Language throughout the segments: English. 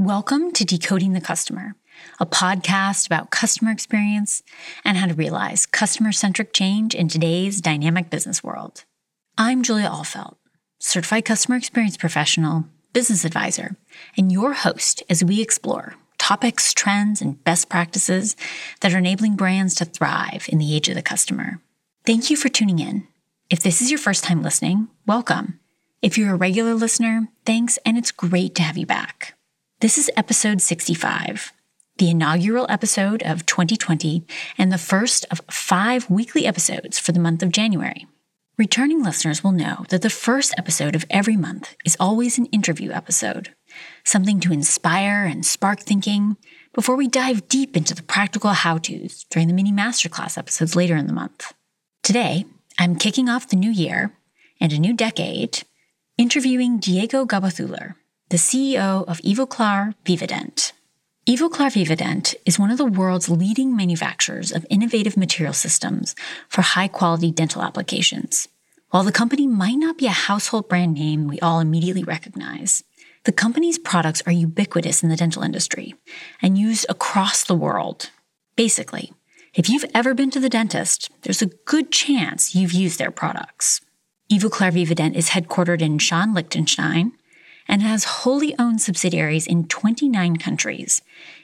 Welcome to Decoding the Customer, a podcast about customer experience and how to realize customer centric change in today's dynamic business world. I'm Julia Ahlfeldt, certified customer experience professional, business advisor, and your host as we explore topics, trends, and best practices that are enabling brands to thrive in the age of the customer. Thank you for tuning in. If this is your first time listening, welcome. If you're a regular listener, thanks, and it's great to have you back. This is episode 65, the inaugural episode of 2020 and the first of five weekly episodes for the month of January. Returning listeners will know that the first episode of every month is always an interview episode, something to inspire and spark thinking before we dive deep into the practical how to's during the mini masterclass episodes later in the month. Today, I'm kicking off the new year and a new decade interviewing Diego Gabathuller, the CEO of Ivoclar Vivadent. Ivoclar Vivadent is one of the world's leading manufacturers of innovative material systems for high quality dental applications. While the company might not be a household brand name we all immediately recognize, the company's products are ubiquitous in the dental industry and used across the world. Basically, if you've ever been to the dentist, there's a good chance you've used their products. Ivoclar Vivadent is headquartered in Schaan, Liechtenstein, and has wholly owned subsidiaries in 29 countries,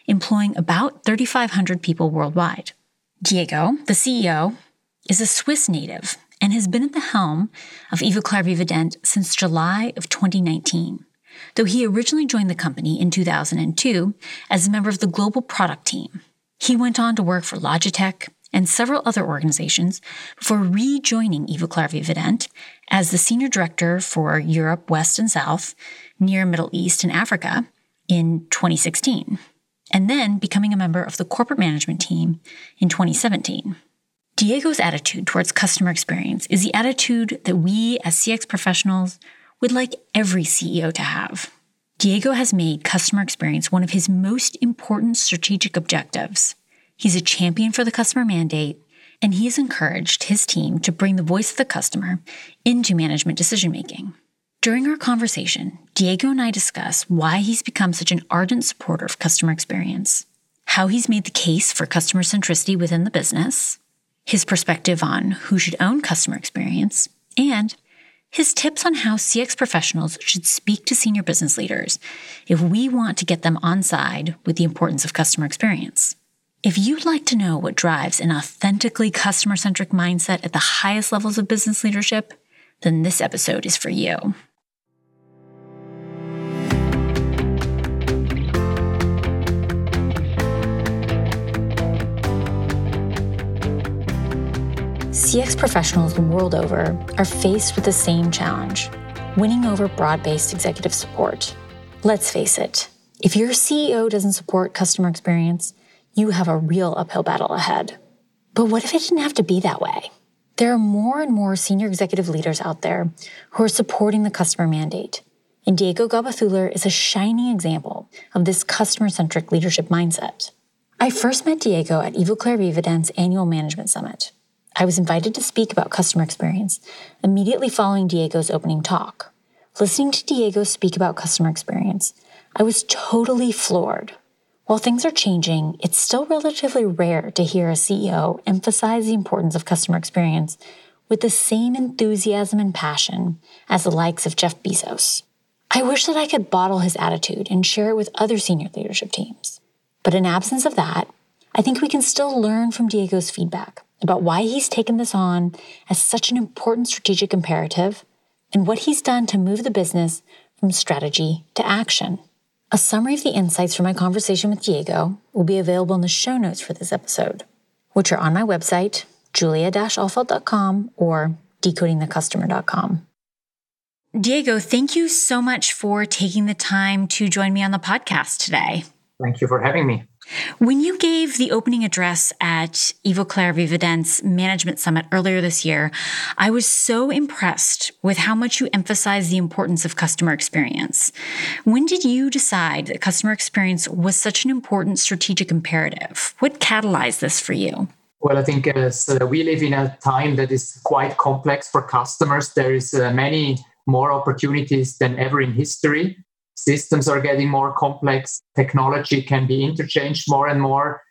employing about 3,500 people worldwide. Diego, the CEO, is a Swiss native and has been at the helm of Ivoclar Vivadent since July of 2019, though he originally joined the company in 2002 as a member of the global product team. He went on to work for Logitech and several other organizations before rejoining Ivoclar Vivadent as the senior director for Europe, West, and South, Near Middle East, and Africa in 2016, and then becoming a member of the corporate management team in 2017. Diego's attitude towards customer experience is the attitude that we as CX professionals would like every CEO to have. Diego has made customer experience one of his most important strategic objectives. He's a champion for the customer mandate, and he has encouraged his team to bring the voice of the customer into management decision making. During our conversation, Diego and I discuss why he's become such an ardent supporter of customer experience, how he's made the case for customer centricity within the business, his perspective on who should own customer experience, and his tips on how CX professionals should speak to senior business leaders if we want to get them on side with the importance of customer experience. If you'd like to know what drives an authentically customer centric mindset at the highest levels of business leadership, then this episode is for you. CX professionals the world over are faced with the same challenge winning over broad based executive support. Let's face it, if your CEO doesn't support customer experience, you have a real uphill battle ahead. But what if it didn't have to be that way? There are more and more senior executive leaders out there who are supporting the customer mandate. And Diego Gabathuller is a shining example of this customer centric leadership mindset. I first met Diego at Ivoclar Vivadent's annual management summit. I was invited to speak about customer experience immediately following Diego's opening talk. Listening to Diego speak about customer experience, I was totally floored. While things are changing, it's still relatively rare to hear a CEO emphasize the importance of customer experience with the same enthusiasm and passion as the likes of Jeff Bezos. I wish that I could bottle his attitude and share it with other senior leadership teams. But in absence of that, I think we can still learn from Diego's feedback about why he's taken this on as such an important strategic imperative and what he's done to move the business from strategy to action. A summary of the insights from my conversation with Diego will be available in the show notes for this episode, which are on my website, julia-ahlfeldt.com or decodingthecustomer.com. Diego, thank you so much for taking the time to join me on the podcast today. Thank you for having me. When you gave the opening address at Ivoclar Vivadent's Management Summit earlier this year, I was so impressed with how much you emphasized the importance of customer experience. When did you decide that customer experience was such an important strategic imperative? What catalyzed this for you? Well, I think as uh, we live in a time that is quite complex for customers, there is uh, many more opportunities than ever in history Systems are getting more complex. Technology can be interchanged more and more.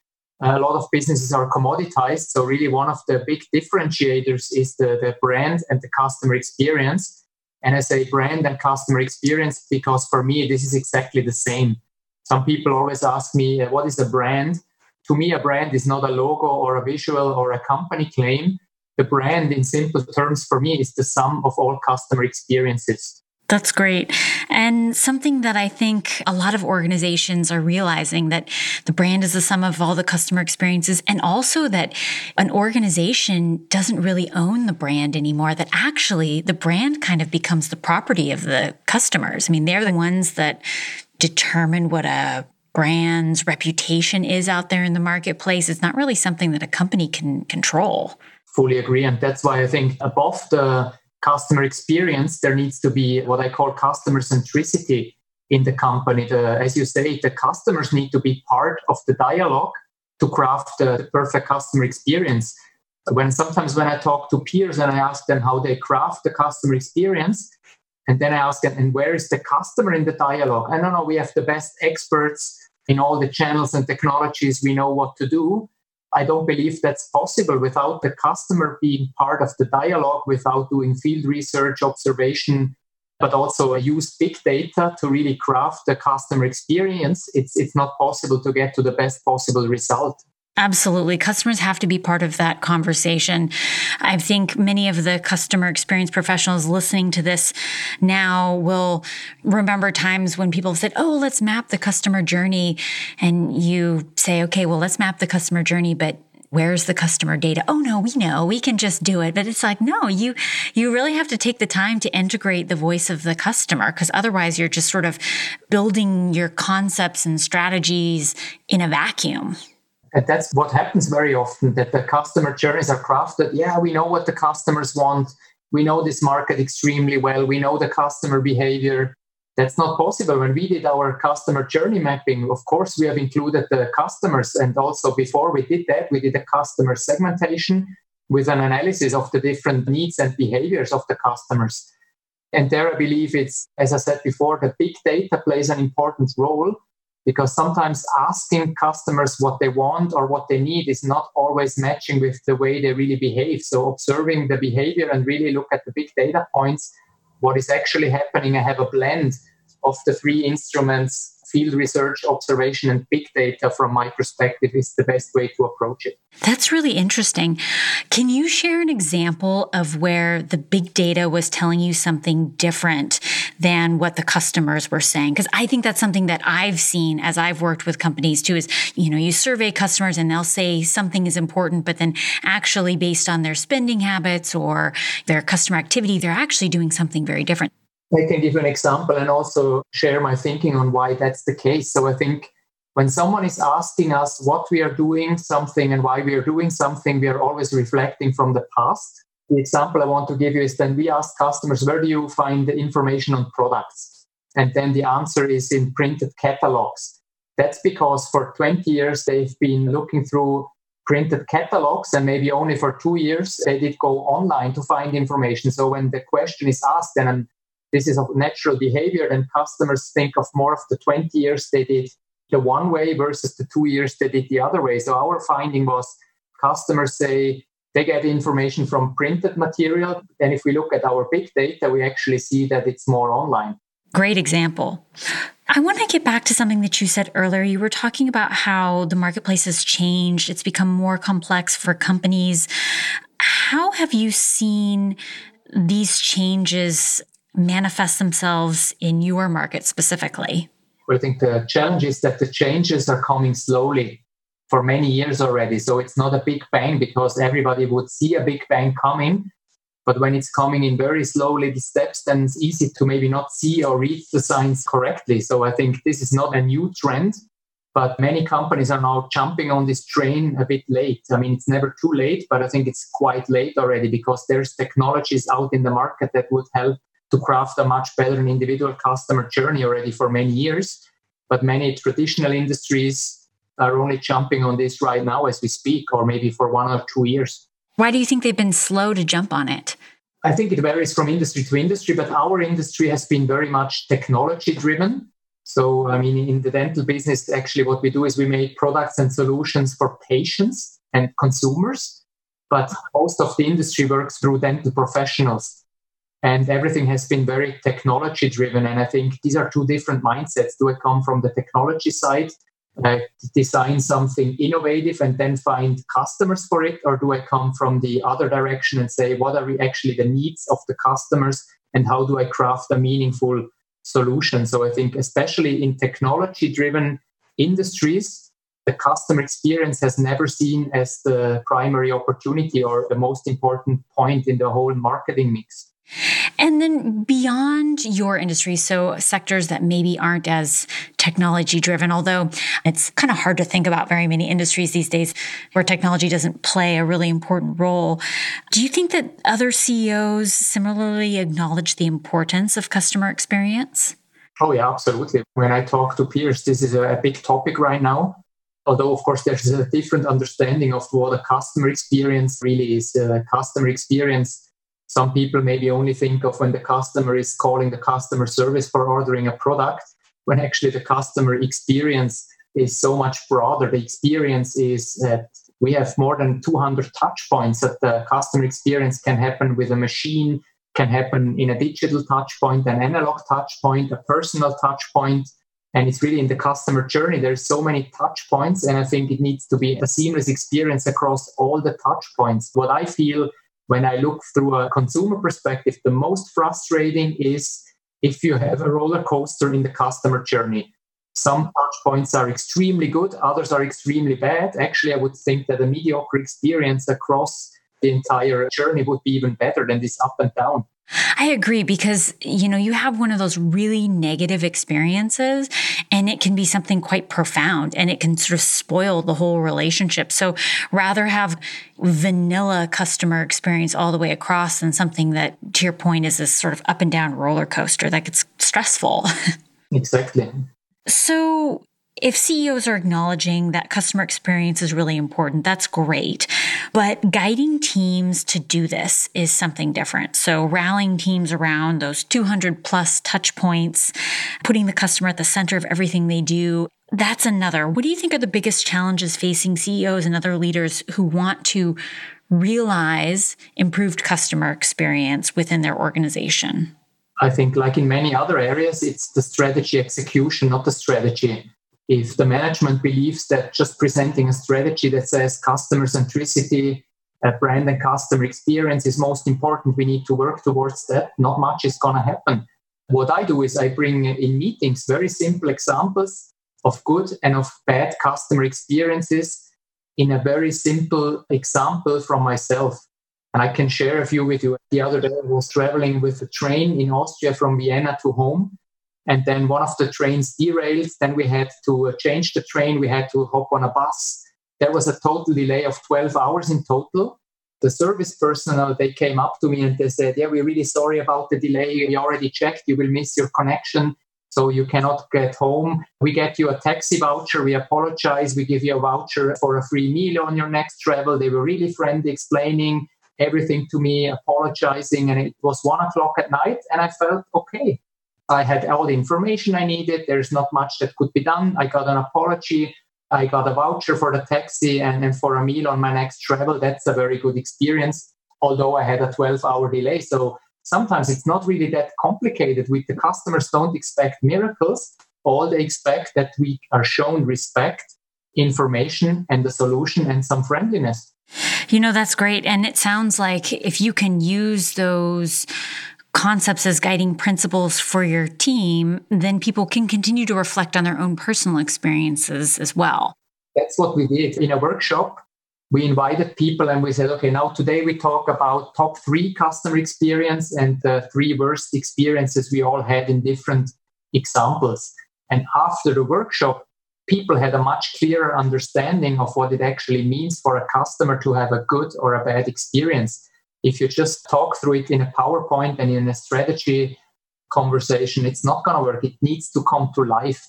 A lot of businesses are commoditized. So, really, one of the big differentiators is the, the brand and the customer experience. And I say brand and customer experience because for me, this is exactly the same. Some people always ask me, uh, what is a brand? To me, a brand is not a logo or a visual or a company claim. The brand, in simple terms, for me, is the sum of all customer experiences. That's great. And something that I think a lot of organizations are realizing that the brand is the sum of all the customer experiences and also that an organization doesn't really own the brand anymore, that actually the brand kind of becomes the property of the customers. I mean, they're the ones that determine what a brand's reputation is out there in the marketplace. It's not really something that a company can control. Fully agree. And that's why I think above the customer experience, there needs to be what I call customer centricity in the company. The, as you say, the customers need to be part of the dialogue to craft the, the perfect customer experience. When sometimes when I talk to peers and I ask them how they craft the customer experience, and then I ask them, and where is the customer in the dialogue? I don't know, we have the best experts in all the channels and technologies. We know what to do. I don't believe that's possible without the customer being part of the dialogue, without doing field research, observation, but also use big data to really craft the customer experience. It's, it's not possible to get to the best possible result. Absolutely. Customers have to be part of that conversation. I think many of the customer experience professionals listening to this now will remember times when people said, Oh, let's map the customer journey. And you say, Okay, well, let's map the customer journey, but where's the customer data oh no we know we can just do it but it's like no you you really have to take the time to integrate the voice of the customer because otherwise you're just sort of building your concepts and strategies in a vacuum and that's what happens very often that the customer journeys are crafted. Yeah, we know what the customers want. We know this market extremely well. We know the customer behavior. That's not possible. When we did our customer journey mapping, of course, we have included the customers. And also, before we did that, we did a customer segmentation with an analysis of the different needs and behaviors of the customers. And there, I believe it's, as I said before, the big data plays an important role because sometimes asking customers what they want or what they need is not always matching with the way they really behave. So, observing the behavior and really look at the big data points, what is actually happening. I have a blend of the three instruments field research, observation, and big data from my perspective is the best way to approach it. That's really interesting. Can you share an example of where the big data was telling you something different than what the customers were saying? Because I think that's something that I've seen as I've worked with companies too is, you know, you survey customers and they'll say something is important, but then actually based on their spending habits or their customer activity, they're actually doing something very different. I can give you an example and also share my thinking on why that's the case. So I think when someone is asking us what we are doing something and why we are doing something, we are always reflecting from the past. The example I want to give you is then we ask customers, where do you find the information on products? And then the answer is in printed catalogs. That's because for 20 years they've been looking through printed catalogs and maybe only for two years they did go online to find information. So when the question is asked, then this is of natural behavior and customers think of more of the 20 years they did the one way versus the two years they did the other way so our finding was customers say they get information from printed material and if we look at our big data we actually see that it's more online great example I want to get back to something that you said earlier. You were talking about how the marketplace has changed. It's become more complex for companies. How have you seen these changes manifest themselves in your market specifically? I think the challenge is that the changes are coming slowly for many years already. So it's not a big bang because everybody would see a big bang coming. But when it's coming in very slowly, the steps, then it's easy to maybe not see or read the signs correctly. So I think this is not a new trend, but many companies are now jumping on this train a bit late. I mean, it's never too late, but I think it's quite late already because there's technologies out in the market that would help to craft a much better individual customer journey already for many years. But many traditional industries are only jumping on this right now as we speak, or maybe for one or two years. Why do you think they've been slow to jump on it? I think it varies from industry to industry, but our industry has been very much technology driven. So, I mean, in the dental business, actually, what we do is we make products and solutions for patients and consumers, but most of the industry works through dental professionals. And everything has been very technology driven. And I think these are two different mindsets. Do I come from the technology side, uh, design something innovative and then find customers for it? Or do I come from the other direction and say, what are actually the needs of the customers and how do I craft a meaningful solution. So I think, especially in technology driven industries, the customer experience has never seen as the primary opportunity or the most important point in the whole marketing mix. And then beyond your industry, so sectors that maybe aren't as technology driven, although it's kind of hard to think about very many industries these days where technology doesn't play a really important role. Do you think that other CEOs similarly acknowledge the importance of customer experience? Oh, yeah, absolutely. When I talk to peers, this is a big topic right now although of course there's a different understanding of what a customer experience really is a customer experience some people maybe only think of when the customer is calling the customer service for ordering a product, when actually the customer experience is so much broader. The experience is that we have more than 200 touch points that the customer experience can happen with a machine, can happen in a digital touch point, an analog touch point, a personal touch point. And it's really in the customer journey. There's so many touch points, and I think it needs to be a seamless experience across all the touch points. What I feel when I look through a consumer perspective, the most frustrating is if you have a roller coaster in the customer journey. Some touch points are extremely good, others are extremely bad. Actually, I would think that a mediocre experience across the entire journey would be even better than this up and down. I agree because, you know, you have one of those really negative experiences and it can be something quite profound and it can sort of spoil the whole relationship. So rather have vanilla customer experience all the way across than something that, to your point, is this sort of up and down roller coaster that gets stressful. Exactly. So if CEOs are acknowledging that customer experience is really important, that's great. But guiding teams to do this is something different. So rallying teams around those 200 plus touch points, putting the customer at the center of everything they do, that's another. What do you think are the biggest challenges facing CEOs and other leaders who want to realize improved customer experience within their organization? I think, like in many other areas, it's the strategy execution, not the strategy if the management believes that just presenting a strategy that says customer centricity, uh, brand and customer experience is most important, we need to work towards that, not much is going to happen. What I do is I bring in meetings very simple examples of good and of bad customer experiences in a very simple example from myself. And I can share a few with you. The other day, I was traveling with a train in Austria from Vienna to home and then one of the trains derailed. Then we had to change the train. We had to hop on a bus. There was a total delay of 12 hours in total. The service personnel they came up to me and they said yeah we're really sorry about the delay. We already checked. You will miss your connection so you cannot get home. We get you a taxi voucher. We apologize. We give you a voucher for a free meal on your next travel. They were really friendly explaining everything to me apologizing. And it was one o'clock at night and i felt okay I had all the information I needed. There's not much that could be done. I got an apology. I got a voucher for the taxi and, and for a meal on my next travel. That's a very good experience, although I had a 12 hour delay. So sometimes it's not really that complicated. With the customers, don't expect miracles. All they expect that we are shown respect, information, and the solution and some friendliness. You know, that's great. And it sounds like if you can use those concepts as guiding principles for your team, then people can continue to reflect on their own personal experiences as well. That's what we did in a workshop. We invited people and we said, okay, now today we talk about top three customer experience and the three worst experiences we all had in different examples. And after the workshop, people had a much clearer understanding of what it actually means for a customer to have a good or a bad experience if you just talk through it in a PowerPoint and in a strategy conversation, it's not going to work. It needs to come to life.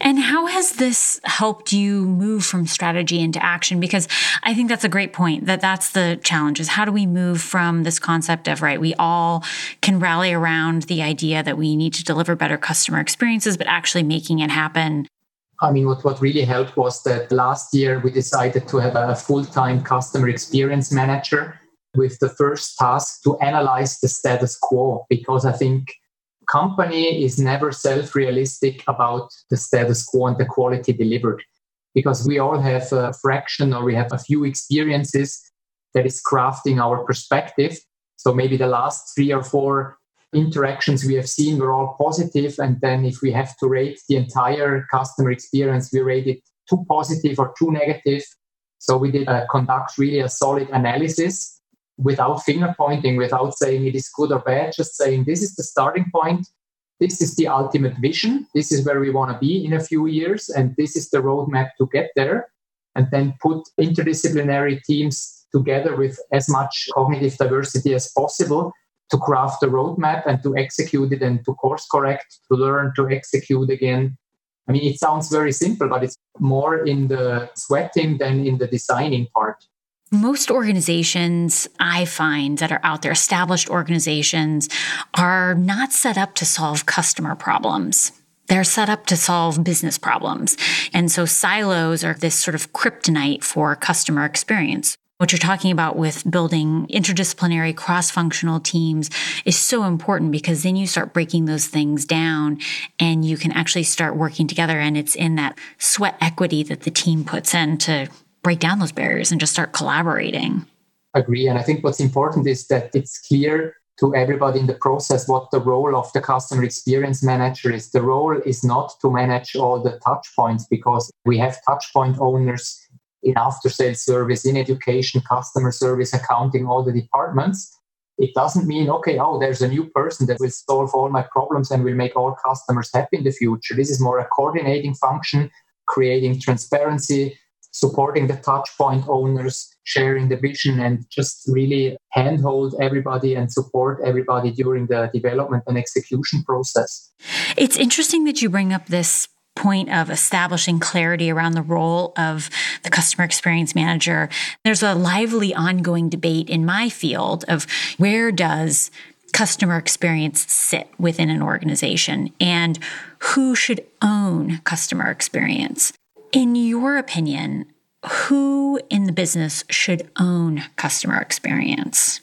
And how has this helped you move from strategy into action? Because I think that's a great point that that's the challenge is how do we move from this concept of, right, we all can rally around the idea that we need to deliver better customer experiences, but actually making it happen. I mean, what, what really helped was that last year we decided to have a full time customer experience manager with the first task to analyze the status quo, because I think company is never self realistic about the status quo and the quality delivered because we all have a fraction or we have a few experiences that is crafting our perspective. So maybe the last three or four interactions we have seen were all positive, And then if we have to rate the entire customer experience, we rate it too positive or too negative. So we did uh, conduct really a solid analysis without finger pointing, without saying it is good or bad, just saying this is the starting point. This is the ultimate vision. This is where we want to be in a few years. And this is the roadmap to get there. And then put interdisciplinary teams together with as much cognitive diversity as possible to craft the roadmap and to execute it and to course correct, to learn to execute again. I mean, it sounds very simple, but it's more in the sweating than in the designing part most organizations I find that are out there, established organizations, are not set up to solve customer problems. They're set up to solve business problems. And so silos are this sort of kryptonite for customer experience. What you're talking about with building interdisciplinary cross functional teams is so important because then you start breaking those things down and you can actually start working together. And it's in that sweat equity that the team puts in to break down those barriers and just start collaborating. Agree. And I think what's important is that it's clear to everybody in the process what the role of the customer experience manager is. The role is not to manage all the touch points because we have touch point owners in after sales service, in education, customer service, accounting, all the departments. It doesn't mean, okay, oh, there's a new person that will solve all my problems and will make all customers happy in the future. This is more a coordinating function, creating transparency, supporting the touchpoint owners, sharing the vision, and just really handhold everybody and support everybody during the development and execution process. It's interesting that you bring up this point of establishing clarity around the role of the customer experience manager. There's a lively ongoing debate in my field of where does customer experience sit within an organization and who should own customer experience. In your opinion, who in the business should own customer experience?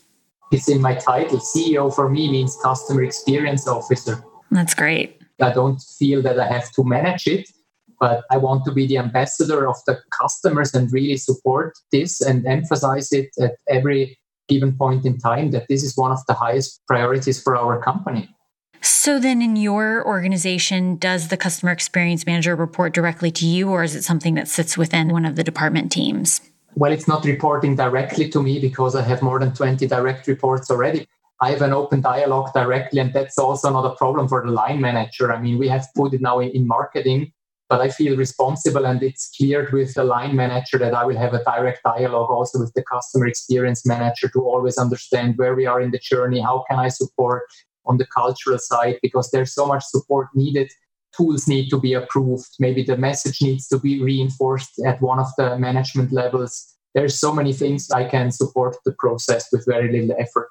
It's in my title. CEO for me means customer experience officer. That's great. I don't feel that I have to manage it, but I want to be the ambassador of the customers and really support this and emphasize it at every given point in time that this is one of the highest priorities for our company. So then in your organization, does the customer experience manager report directly to you or is it something that sits within one of the department teams? Well, it's not reporting directly to me because I have more than 20 direct reports already. I have an open dialogue directly, and that's also not a problem for the line manager. I mean, we have put it now in marketing, but I feel responsible and it's cleared with the line manager that I will have a direct dialogue also with the customer experience manager to always understand where we are in the journey, how can I support, on the cultural side because there's so much support needed. Tools need to be approved. Maybe the message needs to be reinforced at one of the management levels. There's so many things i can support the process with very little effort.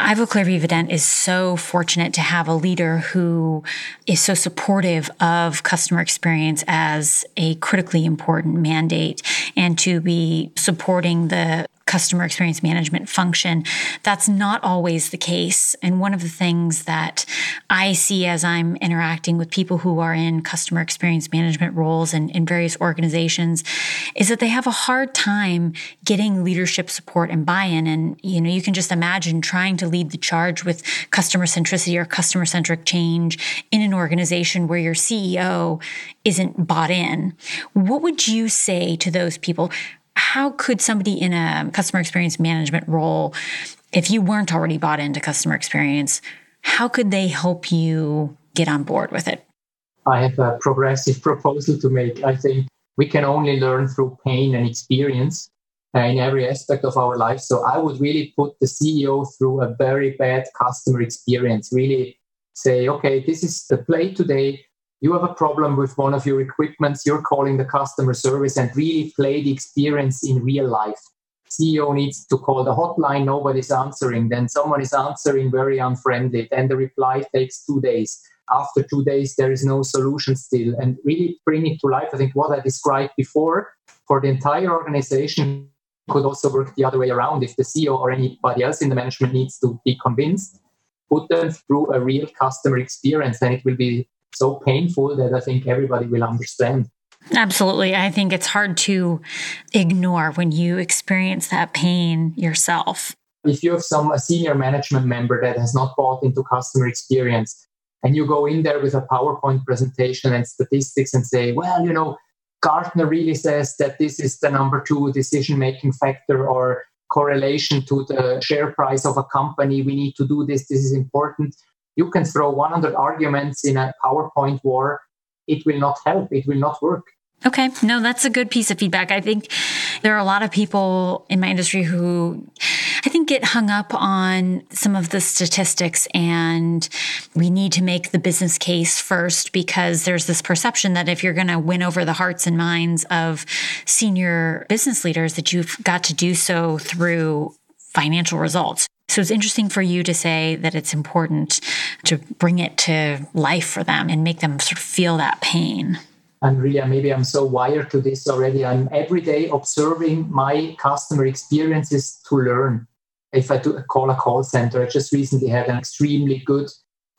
Ivoclar Vivadent is so fortunate to have a leader who is so supportive of customer experience as a critically important mandate and to be supporting the customer experience management function. That's not always the case. And one of the things that I see as I'm interacting with people who are in customer experience management roles and in various organizations is that they have a hard time getting leadership support and buy-in. And, you know, you can just imagine trying to lead the charge with customer centricity or customer centric change in an organization where your CEO isn't bought in. What would you say to those people? How could somebody in a customer experience management role, if you weren't already bought into customer experience, how could they help you get on board with it? I have a progressive proposal to make. I think we can only learn through pain and experience uh, in every aspect of our life. So I would really put the CEO through a very bad customer experience, really say, okay, this is the play today you have a problem with one of your equipments, you're calling the customer service and really play the experience in real life. CEO needs to call the hotline, nobody's answering. Then someone is answering very unfriendly. Then the reply takes two days. After two days, there is no solution still. And really bring it to life. I think what I described before for the entire organization could also work the other way around. If the CEO or anybody else in the management needs to be convinced, put them through a real customer experience, and it will be so painful that I think everybody will understand. Absolutely. I think it's hard to ignore when you experience that pain yourself. If you have some a senior management member that has not bought into customer experience and you go in there with a PowerPoint presentation and statistics and say, well, you know, Gartner really says that this is the number two decision making factor or correlation to the share price of a company. We need to do this. This is important you can throw 100 arguments in a PowerPoint war. It will not help. It will not work. Okay. No, that's a good piece of feedback. I think there are a lot of people in my industry who I think get hung up on some of the statistics and we need to make the business case first because there's this perception that if you're going to win over the hearts and minds of senior business leaders that you've got to do so through financial results. So it's interesting for you to say that it's important to bring it to life for them and make them sort of feel that pain. And really, maybe I'm so wired to this already. I'm every day observing my customer experiences to learn. If I do call a call center, I just recently had an extremely good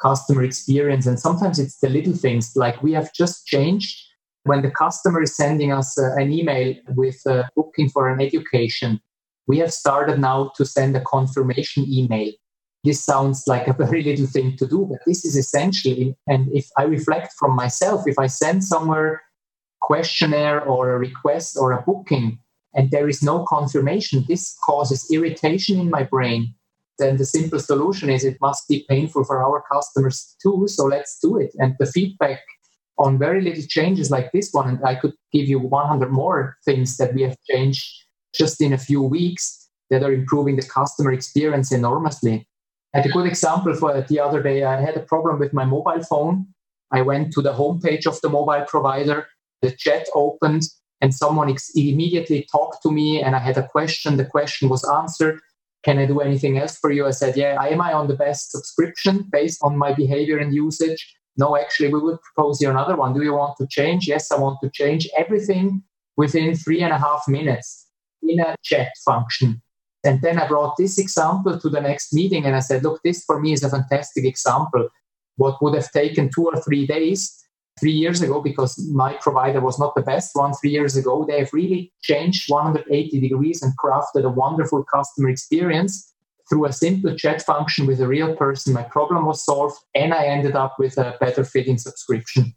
customer experience. And sometimes it's the little things like we have just changed when the customer is sending us uh, an email with a booking for an education we have started now to send a confirmation email. This sounds like a very little thing to do, but this is essentially, and if I reflect from myself, if I send somewhere questionnaire or a request or a booking and there is no confirmation, this causes irritation in my brain. Then the simple solution is it must be painful for our customers too. So let's do it. And the feedback on very little changes like this one, and I could give you 100 more things that we have changed just in a few weeks that are improving the customer experience enormously. I had a good example for the other day. I had a problem with my mobile phone. I went to the homepage of the mobile provider, the chat opened, and someone ex- immediately talked to me. And I had a question. The question was answered. Can I do anything else for you? I said, Yeah, am I on the best subscription based on my behavior and usage? No, actually, we would propose you another one. Do you want to change? Yes, I want to change everything within three and a half minutes in a chat function. And then I brought this example to the next meeting and I said, look, this for me is a fantastic example. What would have taken two or three days three years ago, because my provider was not the best one three years ago, they have really changed 180 degrees and crafted a wonderful customer experience through a simple chat function with a real person. My problem was solved and I ended up with a better fitting subscription.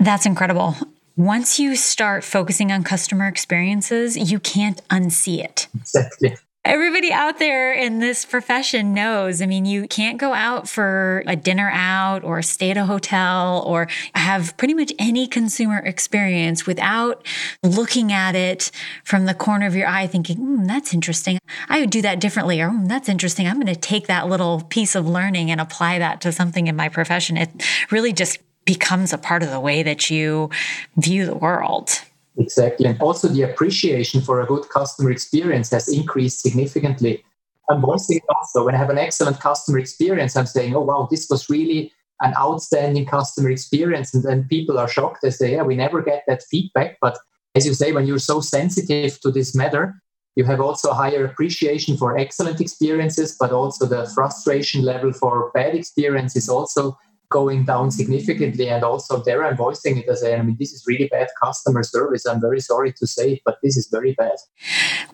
That's incredible. Once you start focusing on customer experiences, you can't unsee it. Exactly. Everybody out there in this profession knows. I mean, you can't go out for a dinner out or stay at a hotel or have pretty much any consumer experience without looking at it from the corner of your eye, thinking, mm, that's interesting. I would do that differently, or mm, that's interesting. I'm going to take that little piece of learning and apply that to something in my profession. It really just becomes a part of the way that you view the world. Exactly. And also the appreciation for a good customer experience has increased significantly. I'm voicing also when I have an excellent customer experience, I'm saying, oh, wow, this was really an outstanding customer experience. And then people are shocked. They say, yeah, we never get that feedback. But as you say, when you're so sensitive to this matter, you have also a higher appreciation for excellent experiences, but also the frustration level for bad experiences also going down significantly. And also there I'm voicing it as I mean, this is really bad customer service. I'm very sorry to say it, but this is very bad.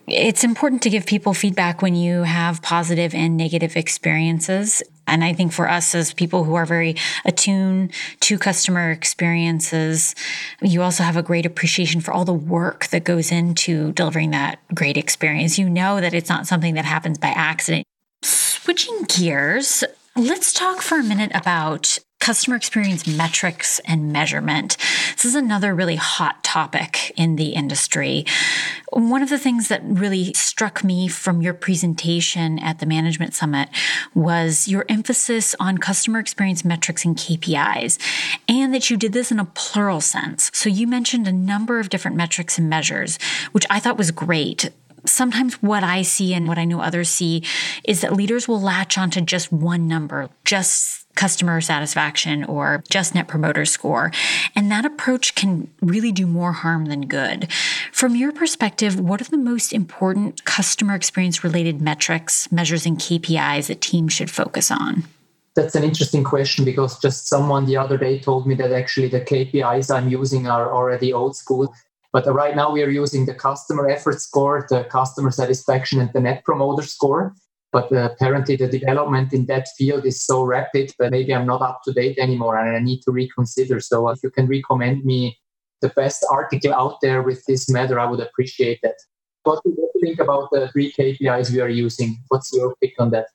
It's important to give people feedback when you have positive and negative experiences. And I think for us as people who are very attuned to customer experiences, you also have a great appreciation for all the work that goes into delivering that great experience. You know that it's not something that happens by accident. Switching gears, let's talk for a minute about customer experience metrics and measurement. This is another really hot topic in the industry. One of the things that really struck me from your presentation at the Management Summit was your emphasis on customer experience metrics and KPIs, and that you did this in a plural sense. So you mentioned a number of different metrics and measures, which I thought was great sometimes what I see and what I know others see is that leaders will latch onto just one number, just customer satisfaction or just net promoter score. And that approach can really do more harm than good. From your perspective, what are the most important customer experience related metrics, measures, and KPIs that teams should focus on? That's an interesting question because just someone the other day told me that actually the KPIs I'm using are already old school. But right now we are using the customer effort score, the customer satisfaction, and the net promoter score. But uh, apparently the development in that field is so rapid that maybe I'm not up to date anymore and I need to reconsider. So if you can recommend me the best article out there with this matter, I would appreciate that. What do you think about the three KPIs we are using? What's your pick on that?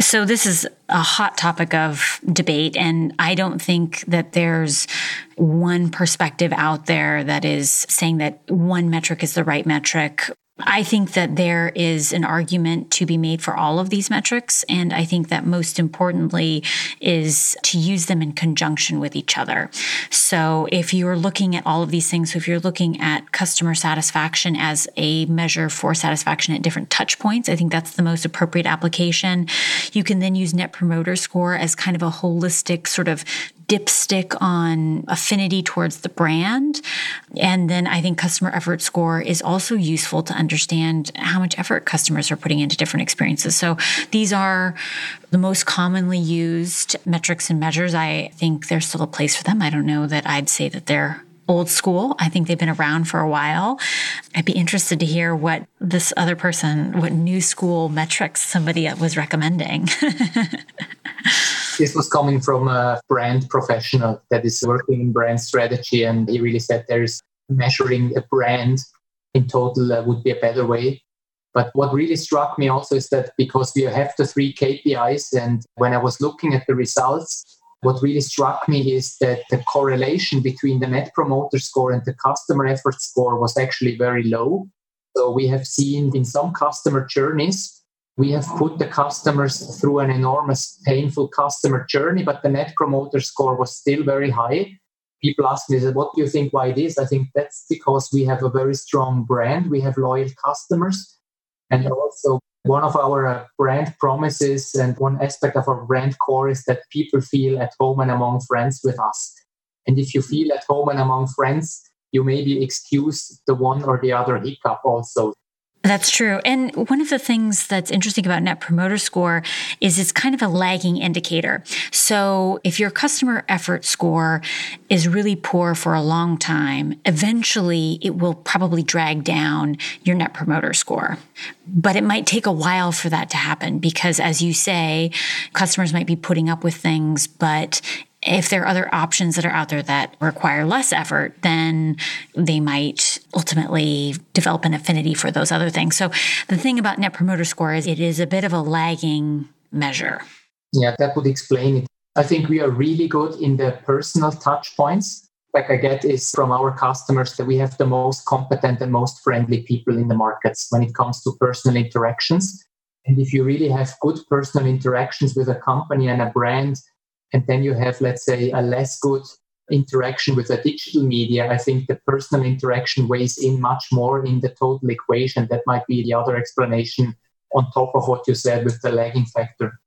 So, this is a hot topic of debate, and I don't think that there's one perspective out there that is saying that one metric is the right metric I think that there is an argument to be made for all of these metrics. And I think that most importantly is to use them in conjunction with each other. So if you're looking at all of these things, so if you're looking at customer satisfaction as a measure for satisfaction at different touch points, I think that's the most appropriate application. You can then use net promoter score as kind of a holistic sort of dipstick on affinity towards the brand. And then I think customer effort score is also useful to understand how much effort customers are putting into different experiences. So these are the most commonly used metrics and measures. I think there's still a place for them. I don't know that I'd say that they're old school. I think they've been around for a while. I'd be interested to hear what this other person, what new school metrics somebody was recommending. this was coming from a brand professional that is working in brand strategy, and he really said there's measuring a brand in total uh, would be a better way. But what really struck me also is that because we have the three KPIs, and when I was looking at the results, what really struck me is that the correlation between the net promoter score and the customer effort score was actually very low. So we have seen in some customer journeys we have put the customers through an enormous painful customer journey but the net promoter score was still very high. People ask me what do you think why this? i think that's because we have a very strong brand. We have loyal customers. And also one of our uh, brand promises and one aspect of our brand core is that people feel at home and among friends with us. And if you feel at home and among friends you maybe excuse the one or the other hiccup also that's true. And one of the things that's interesting about Net Promoter Score is it's kind of a lagging indicator. So if your customer effort score is really poor for a long time, eventually it will probably drag down your Net Promoter Score. But it might take a while for that to happen because, as you say, customers might be putting up with things, but if there are other options that are out there that require less effort, then they might ultimately develop an affinity for those other things. So the thing about Net Promoter Score is it is a bit of a lagging measure. Yeah, that would explain it. I think we are really good in the personal touch points. Like I get is from our customers that we have the most competent and most friendly people in the markets when it comes to personal interactions. And if you really have good personal interactions with a company and a brand, and then you have, let's say, a less good interaction with a digital media, I think the personal interaction weighs in much more in the total equation. That might be the other explanation on top of what you said with the lagging factor.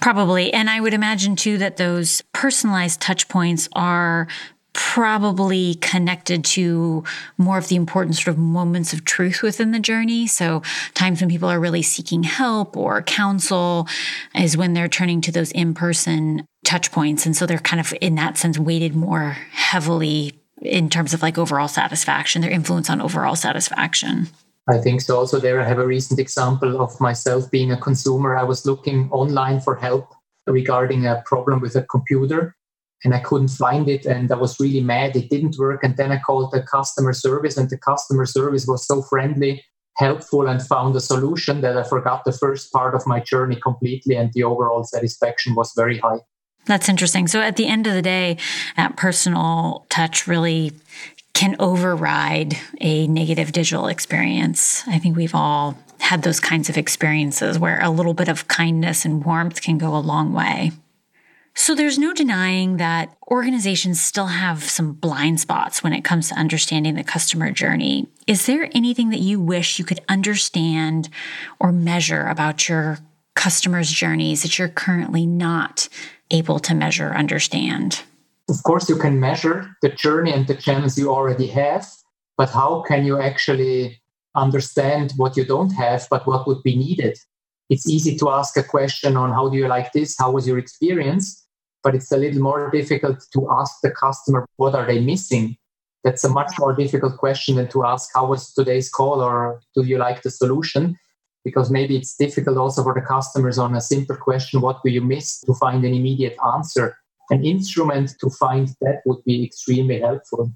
Probably. And I would imagine too that those personalized touch points are probably connected to more of the important sort of moments of truth within the journey. So, times when people are really seeking help or counsel is when they're turning to those in person touch points. And so they're kind of, in that sense, weighted more heavily in terms of like overall satisfaction, their influence on overall satisfaction. I think so. Also, there I have a recent example of myself being a consumer. I was looking online for help regarding a problem with a computer and I couldn't find it. And I was really mad. It didn't work. And then I called the customer service, and the customer service was so friendly, helpful, and found a solution that I forgot the first part of my journey completely. And the overall satisfaction was very high. That's interesting. So at the end of the day, that personal touch really can override a negative digital experience. I think we've all had those kinds of experiences where a little bit of kindness and warmth can go a long way. So there's no denying that organizations still have some blind spots when it comes to understanding the customer journey. Is there anything that you wish you could understand or measure about your customers' journeys that you're currently not able to measure understand? Of course, you can measure the journey and the channels you already have, but how can you actually understand what you don't have, but what would be needed? It's easy to ask a question on how do you like this? How was your experience? But it's a little more difficult to ask the customer what are they missing? That's a much more difficult question than to ask how was today's call or do you like the solution? because maybe it's difficult also for the customers on a simple question what do you miss to find an immediate answer an instrument to find that would be extremely helpful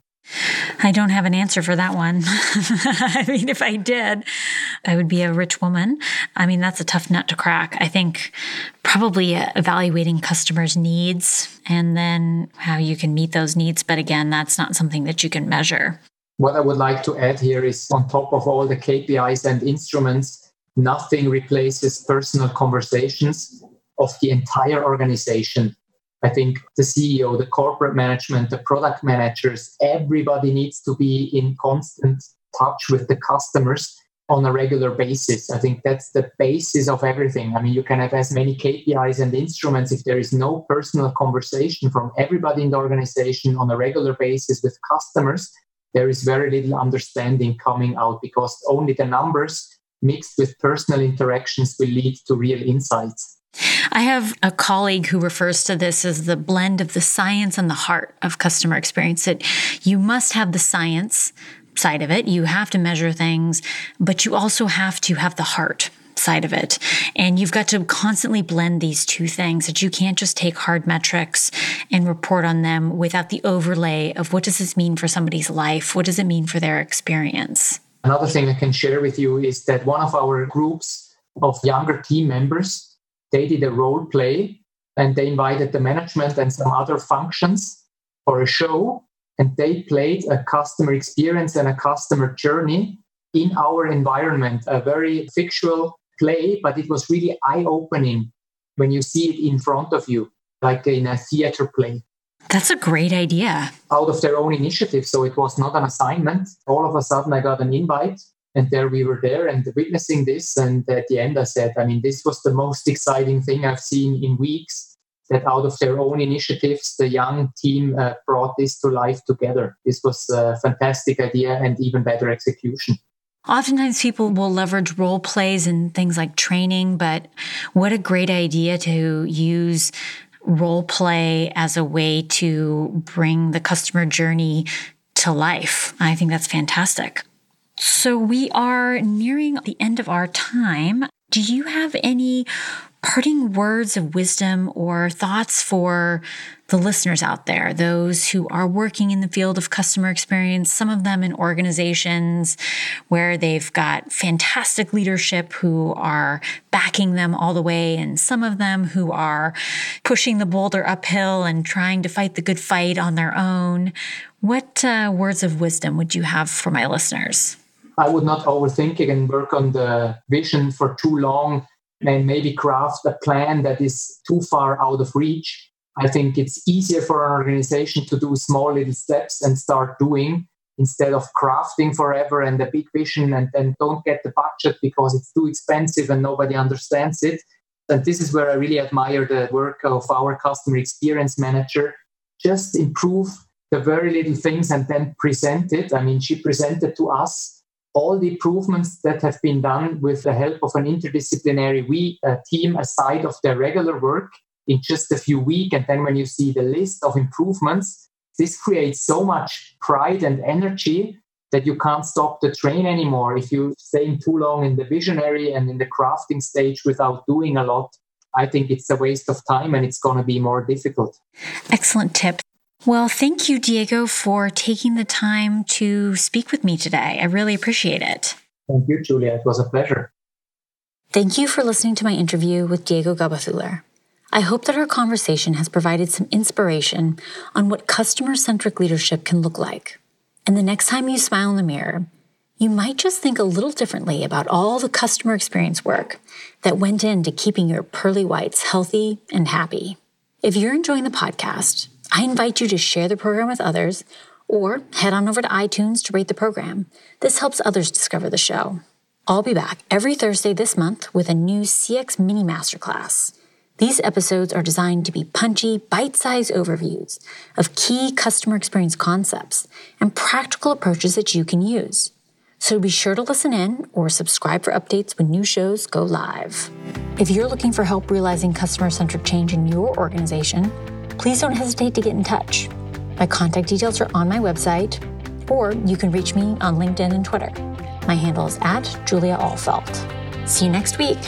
I don't have an answer for that one. I mean, if I did, I would be a rich woman. I mean, that's a tough nut to crack. I think probably evaluating customers' needs and then how you can meet those needs. But again, that's not something that you can measure. What I would like to add here is on top of all the KPIs and instruments, nothing replaces personal conversations of the entire organization. I think the CEO, the corporate management, the product managers, everybody needs to be in constant touch with the customers on a regular basis. I think that's the basis of everything. I mean, you can have as many KPIs and instruments if there is no personal conversation from everybody in the organization on a regular basis with customers, there is very little understanding coming out because only the numbers mixed with personal interactions will lead to real insights. I have a colleague who refers to this as the blend of the science and the heart of customer experience. That you must have the science side of it, you have to measure things, but you also have to have the heart side of it. And you've got to constantly blend these two things that you can't just take hard metrics and report on them without the overlay of what does this mean for somebody's life? What does it mean for their experience? Another thing I can share with you is that one of our groups of younger team members, they did a role play and they invited the management and some other functions for a show and they played a customer experience and a customer journey in our environment, a very fictional play, but it was really eye opening when you see it in front of you, like in a theater play. That's a great idea. Out of their own initiative. So it was not an assignment. All of a sudden, I got an invite, and there we were there and witnessing this. And at the end, I said, I mean, this was the most exciting thing I've seen in weeks. That out of their own initiatives, the young team uh, brought this to life together. This was a fantastic idea and even better execution. Oftentimes, people will leverage role plays and things like training, but what a great idea to use role play as a way to bring the customer journey to life. I think that's fantastic. So we are nearing the end of our time. Do you have any parting words of wisdom or thoughts for the listeners out there, those who are working in the field of customer experience, some of them in organizations where they've got fantastic leadership who are backing them all the way, and some of them who are pushing the boulder uphill and trying to fight the good fight on their own. What uh, words of wisdom would you have for my listeners? I would not overthink it and work on the vision for too long and maybe craft a plan that is too far out of reach. I think it's easier for an organization to do small little steps and start doing instead of crafting forever and a big vision and then don't get the budget because it's too expensive and nobody understands it. And this is where I really admire the work of our customer experience manager. Just improve the very little things and then present it. I mean, she presented to us all the improvements that have been done with the help of an interdisciplinary we, uh, team aside of their regular work in just a few weeks. And then when you see the list of improvements, this creates so much pride and energy that you can't stop the train anymore. If you stay too long in the visionary and in the crafting stage without doing a lot, I think it's a waste of time and it's going to be more difficult. Excellent tip. Well, thank you, Diego, for taking the time to speak with me today. I really appreciate it. Thank you, Julia. It was a pleasure. Thank you for listening to my interview with Diego Gabathuler. I hope that our conversation has provided some inspiration on what customer centric leadership can look like. And the next time you smile in the mirror, you might just think a little differently about all the customer experience work that went into keeping your pearly whites healthy and happy. If you're enjoying the podcast, I invite you to share the program with others or head on over to iTunes to rate the program. This helps others discover the show. I'll be back every Thursday this month with a new CX mini masterclass. These episodes are designed to be punchy, bite sized overviews of key customer experience concepts and practical approaches that you can use. So be sure to listen in or subscribe for updates when new shows go live. If you're looking for help realizing customer centric change in your organization, please don't hesitate to get in touch. My contact details are on my website, or you can reach me on LinkedIn and Twitter. My handle is at Julia Ahlfeldt. See you next week.